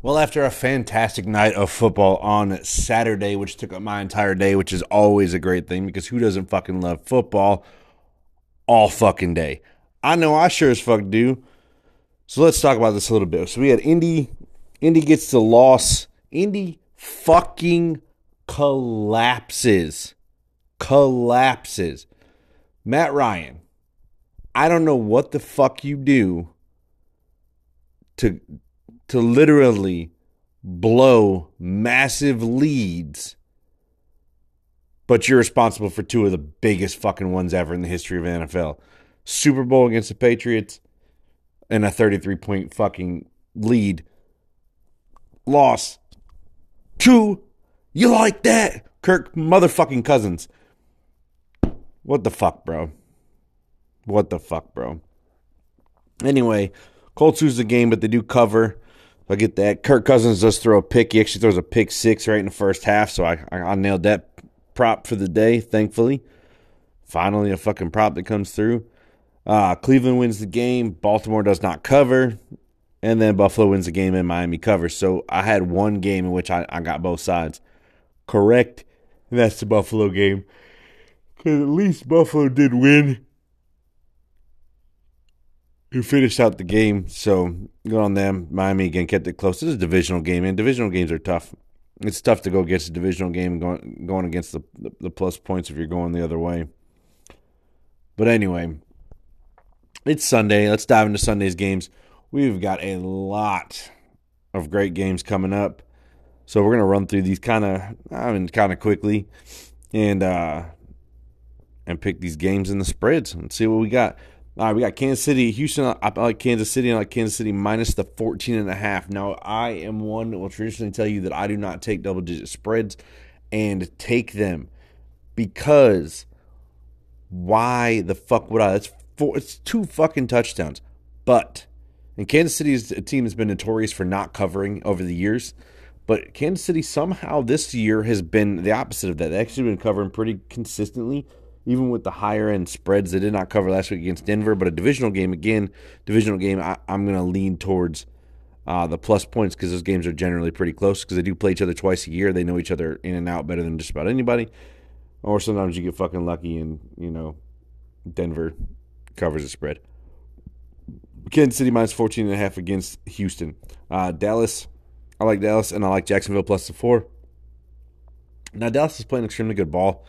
Well, after a fantastic night of football on Saturday, which took up my entire day, which is always a great thing because who doesn't fucking love football all fucking day? I know I sure as fuck do. So let's talk about this a little bit. So we had Indy. Indy gets the loss. Indy fucking collapses. Collapses. Matt Ryan. I don't know what the fuck you do to to literally blow massive leads, but you're responsible for two of the biggest fucking ones ever in the history of the NFL. Super Bowl against the Patriots and a 33 point fucking lead. Loss. Two. You like that? Kirk motherfucking Cousins. What the fuck, bro? What the fuck, bro? Anyway, Colts lose the game, but they do cover. I get that. Kirk Cousins does throw a pick. He actually throws a pick six right in the first half, so I, I, I nailed that prop for the day, thankfully. Finally, a fucking prop that comes through. Uh, Cleveland wins the game. Baltimore does not cover. And then Buffalo wins the game and Miami covers. So I had one game in which I, I got both sides correct. And that's the Buffalo game. Because at least Buffalo did win who finished out the game. So good on them. Miami again kept it close. This is a divisional game, and divisional games are tough. It's tough to go against a divisional game going going against the, the, the plus points if you're going the other way. But anyway, it's Sunday. Let's dive into Sunday's games. We've got a lot of great games coming up. So we're gonna run through these kind of, I mean, kind of quickly, and uh, and pick these games in the spreads and see what we got. All right, we got Kansas City, Houston. I like Kansas City. I like Kansas City minus the 14 and a half. Now, I am one that will traditionally tell you that I do not take double digit spreads and take them because why the fuck would I? It's four, it's two fucking touchdowns. But and Kansas City's team has been notorious for not covering over the years. But Kansas City somehow this year has been the opposite of that. They've actually been covering pretty consistently even with the higher end spreads. They did not cover last week against Denver, but a divisional game again. Divisional game. I, am going to lean towards uh, the plus points because those games are generally pretty close because they do play each other twice a year. They know each other in and out better than just about anybody. Or sometimes you get fucking lucky and you know Denver covers the spread. Kansas City minus 14 and a half against Houston. Uh, Dallas, I like Dallas and I like Jacksonville plus the four. Now Dallas is playing extremely good ball.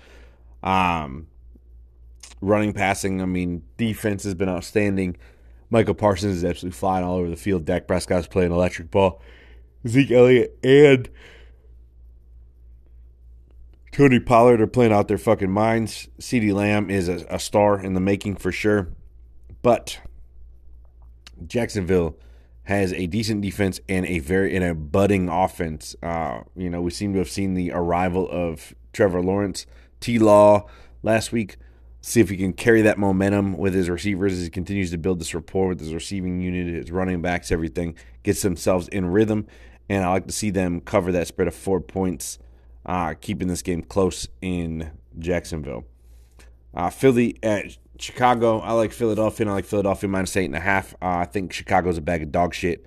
Um, running, passing. I mean, defense has been outstanding. Michael Parsons is absolutely flying all over the field. Dak Prescott's playing electric ball. Zeke Elliott and Tony Pollard are playing out their fucking minds. CeeDee Lamb is a, a star in the making for sure. But Jacksonville has a decent defense and a very in a budding offense. Uh, you know, we seem to have seen the arrival of Trevor Lawrence, T Law last week see if he can carry that momentum with his receivers as he continues to build this rapport with his receiving unit, his running backs, everything, gets themselves in rhythm. And I like to see them cover that spread of four points, uh, keeping this game close in Jacksonville. Uh, Philly at Chicago. I like Philadelphia, and I like Philadelphia minus eight and a half. Uh, I think Chicago's a bag of dog shit.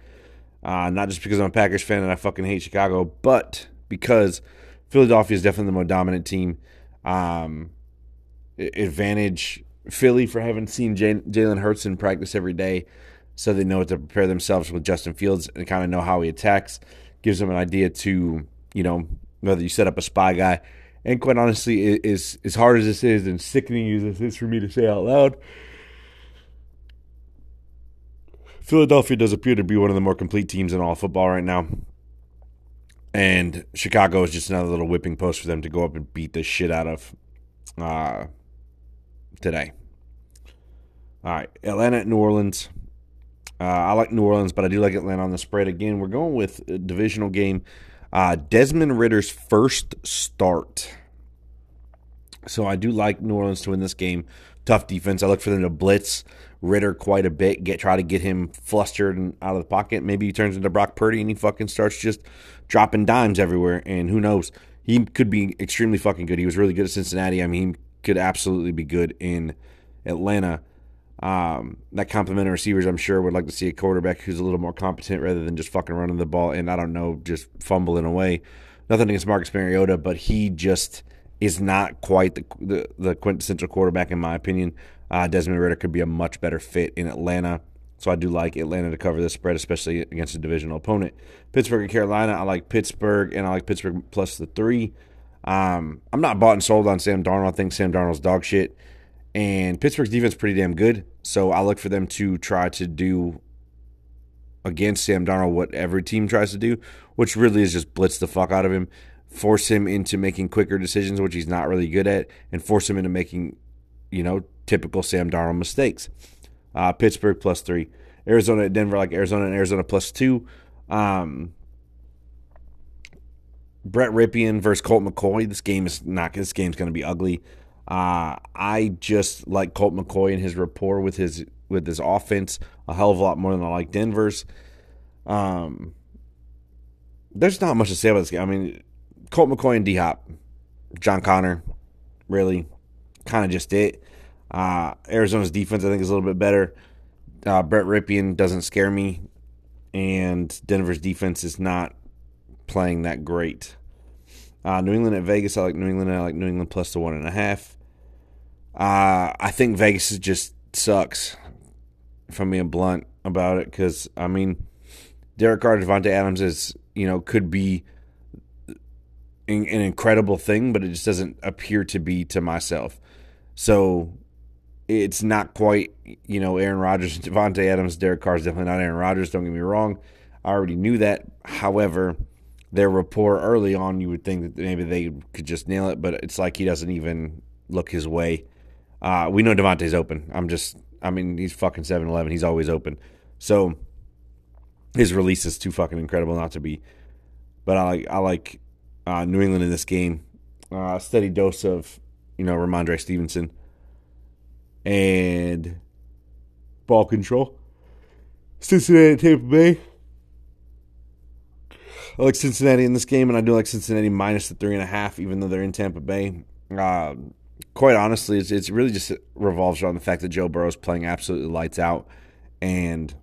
Uh, not just because I'm a Packers fan and I fucking hate Chicago, but because Philadelphia is definitely the more dominant team. Um, advantage Philly for having seen Jalen Hurts in practice every day, so they know what to prepare themselves with Justin Fields and kind of know how he attacks. Gives them an idea to you know whether you set up a spy guy. And quite honestly, is as hard as this is and sickening as this is for me to say out loud, Philadelphia does appear to be one of the more complete teams in all football right now. And Chicago is just another little whipping post for them to go up and beat the shit out of. Uh, today. All right, Atlanta at New Orleans. Uh, I like New Orleans, but I do like Atlanta on the spread. Again, we're going with a divisional game. Uh, Desmond Ridder's first start. So I do like New Orleans to win this game. Tough defense. I look for them to blitz Ridder quite a bit, get try to get him flustered and out of the pocket. Maybe he turns into Brock Purdy and he fucking starts just dropping dimes everywhere. And who knows? He could be extremely fucking good. He was really good at Cincinnati. I mean, could absolutely be good in Atlanta. Um, that complementary receivers, I'm sure, would like to see a quarterback who's a little more competent rather than just fucking running the ball and I don't know, just fumbling away. Nothing against Marcus Mariota, but he just is not quite the the, the quintessential quarterback in my opinion. Uh, Desmond Ridder could be a much better fit in Atlanta. So I do like Atlanta to cover this spread, especially against a divisional opponent. Pittsburgh and Carolina, I like Pittsburgh, and I like Pittsburgh plus the three. Um, I'm not bought and sold on Sam Darnold. I think Sam Darnold's dog shit. And Pittsburgh's defense pretty damn good. So I look for them to try to do against Sam Darnold what every team tries to do, which really is just blitz the fuck out of him, force him into making quicker decisions, which he's not really good at, and force him into making, you know, typical Sam Darnold mistakes. Uh, Pittsburgh plus three. Arizona at Denver, like Arizona and Arizona plus two. Um, Brett Rypien versus Colt McCoy. This game is not. This game's going to be ugly. Uh, I just like Colt McCoy and his rapport with his with his offense a hell of a lot more than I like Denver's. Um, there's not much to say about this game. I mean, Colt McCoy and D Hop, John Conner, really, kind of just it. Uh, Arizona's defense, I think, is a little bit better. Uh, Brett Rypien doesn't scare me, and Denver's defense is not playing that great. Uh, New England at Vegas, I like New England. I like New England plus the one and a half. Uh, I think Vegas is just sucks. If I'm being blunt about it, because I mean, Derek Carr, Davante Adams is you know could be an incredible thing, but it just doesn't appear to be to myself. So it's not quite, you know, Aaron Rodgers, Davante Adams, Derek Carr is definitely not Aaron Rodgers. Don't get me wrong. I already knew that. However, their rapport early on, you would think that maybe they could just nail it, but it's like he doesn't even look his way. Uh, we know Davante's open. I'm just, I mean, he's fucking 7 Eleven. He's always open. So his release is too fucking incredible not to be. But I like, I like uh, New England in this game. Uh, steady dose of, you know, Rhamondre Stevenson and ball control. Cincinnati Tampa Bay. I like Cincinnati in this game, and I do like Cincinnati minus the three and a half, even though they're in Tampa Bay. Uh, quite honestly, it's, it's really just revolves around the fact that Joe Burrow is playing absolutely lights out, and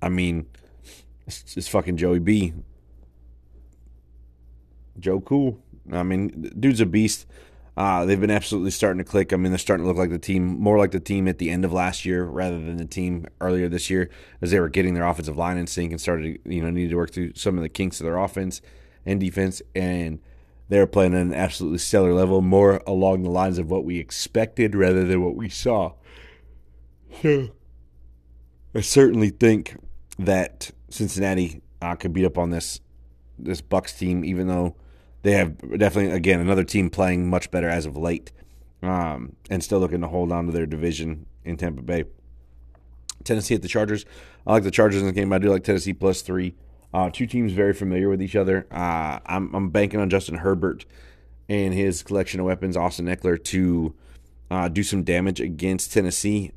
I mean, it's, it's fucking Joey B. Joe Cool. I mean, dude's a beast. Uh, they've been absolutely starting to click. I mean, they're starting to look like the team, more like the team at the end of last year rather than the team earlier this year, as they were getting their offensive line in sync and started, you know, needed to work through some of the kinks of their offense and defense. And they're playing at an absolutely stellar level, more along the lines of what we expected rather than what we saw. I certainly think that Cincinnati uh, could beat up on this this Bucks team, even though they have definitely again another team playing much better as of late, um, and still looking to hold on to their division in Tampa Bay. Tennessee at the Chargers. I like the Chargers in the game. I do like Tennessee plus three. Uh, two teams very familiar with each other. Uh, I'm, I'm banking on Justin Herbert and his collection of weapons, Austin Ekeler, to uh, do some damage against Tennessee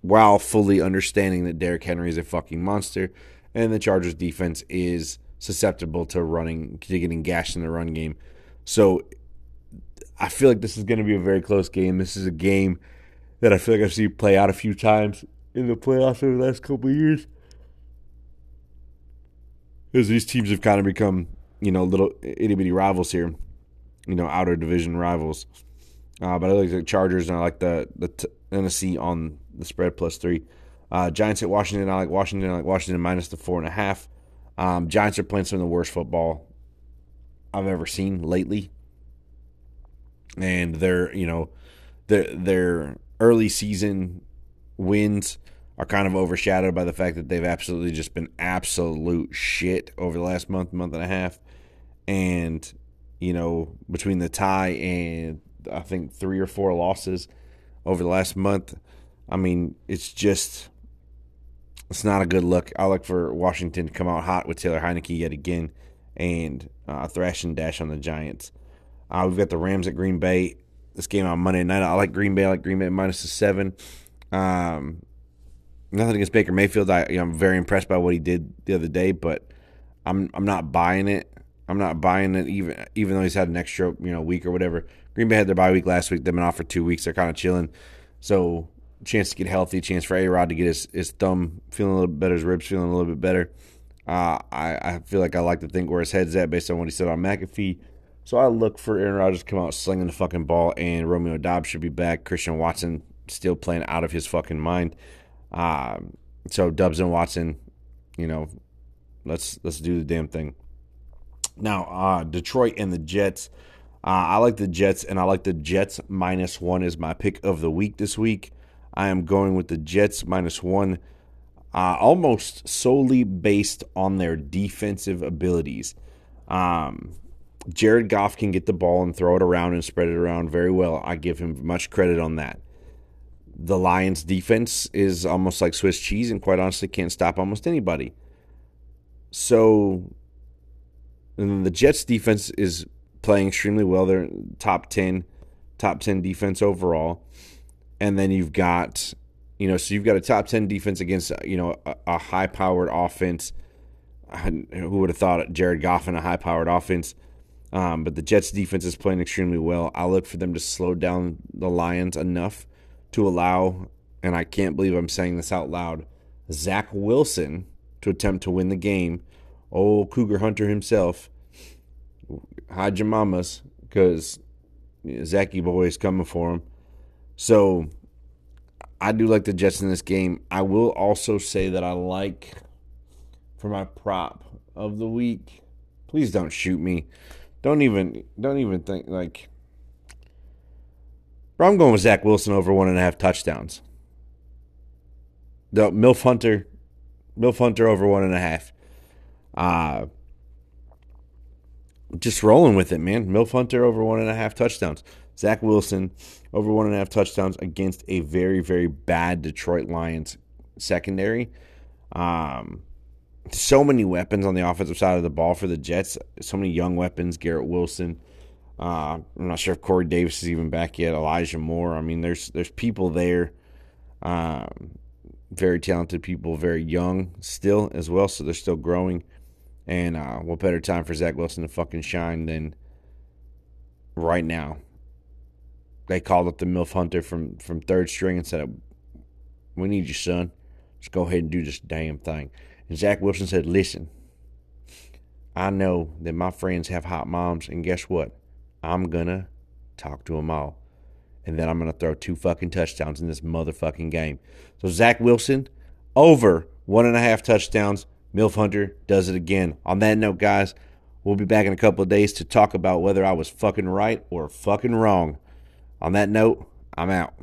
while fully understanding that Derrick Henry is a fucking monster and the Chargers defense is susceptible to running to getting gashed in the run game. So I feel like this is going to be a very close game. This is a game that I feel like I've seen play out a few times in the playoffs over the last couple of years. As these teams have kind of become, you know, little itty bitty rivals here, you know, outer division rivals. Uh, but I like the Chargers and I like the the t- Tennessee on the spread plus three. Uh, Giants at Washington. I like Washington. I like Washington minus the four and a half. Um, Giants are playing some of the worst football I've ever seen lately, and their you know their their early season wins are kind of overshadowed by the fact that they've absolutely just been absolute shit over the last month, month and a half, and you know between the tie and I think three or four losses over the last month. I mean, it's just it's not a good look. I look for Washington to come out hot with Taylor Heinicke yet again and uh, thrash and dash on the Giants. Uh, we've got the Rams at Green Bay. This game on Monday night. I like Green Bay. I like Green Bay minus the seven. Um, nothing against Baker Mayfield. I, am very impressed by what he did the other day, but I'm I'm not buying it. I'm not buying it even even though he's had an extra you know week or whatever. Green Bay had their bye week last week. They've been off for two weeks. They're kind of chilling. So chance to get healthy, chance for A Rod to get his, his thumb feeling a little bit better, his ribs feeling a little bit better. Uh, I, I feel like I like to think where his head's at based on what he said on McAfee. So I look for Aaron Rodgers to come out slinging the fucking ball, and Romeo Doubs should be back. Christian Watson still playing out of his fucking mind. Uh, so Doubs and Watson, you know, let's let's do the damn thing. Now, uh, Detroit and the Jets. Uh, I like the Jets, and I like the Jets minus one is my pick of the week this week. I am going with the Jets minus one, uh, almost solely based on their defensive abilities. Um, Jared Goff can get the ball and throw it around and spread it around very well. I give him much credit on that. The Lions' defense is almost like Swiss cheese, and quite honestly, can't stop almost anybody. So, the Jets' defense is playing extremely well. They're top ten, top ten defense overall, and then you've got, you know, so you've got a top ten defense against you know a, a high-powered offense. Who would have thought Jared Goff in a high-powered offense? Um, but the Jets' defense is playing extremely well. I look for them to slow down the Lions enough to allow, and I can't believe I'm saying this out loud, Zach Wilson to attempt to win the game. Old Cougar Hunter himself hide your mamas because Zachy boy is coming for him. So I do like the Jets in this game. I will also say that I like for my prop of the week. Please don't shoot me. Don't even don't even think like Bro, I'm going with Zach Wilson over one and a half touchdowns. The Milf Hunter, Milf Hunter over one and a half. Uh just rolling with it, man. Milf Hunter over one and a half touchdowns. Zach Wilson over one and a half touchdowns against a very, very bad Detroit Lions secondary. Um, so many weapons on the offensive side of the ball for the Jets. So many young weapons. Garrett Wilson. Uh, I'm not sure if Corey Davis is even back yet. Elijah Moore. I mean, there's there's people there. Um, very talented people, very young still as well. So they're still growing. And uh, what better time for Zach Wilson to fucking shine than right now? They called up the MILF Hunter from, from third string and said, We need you, son. Just go ahead and do this damn thing. And Zach Wilson said, Listen, I know that my friends have hot moms, and guess what? I'm going to talk to them all. And then I'm going to throw two fucking touchdowns in this motherfucking game. So, Zach Wilson, over one and a half touchdowns MILF Hunter does it again. On that note, guys, we'll be back in a couple of days to talk about whether I was fucking right or fucking wrong. On that note, I'm out.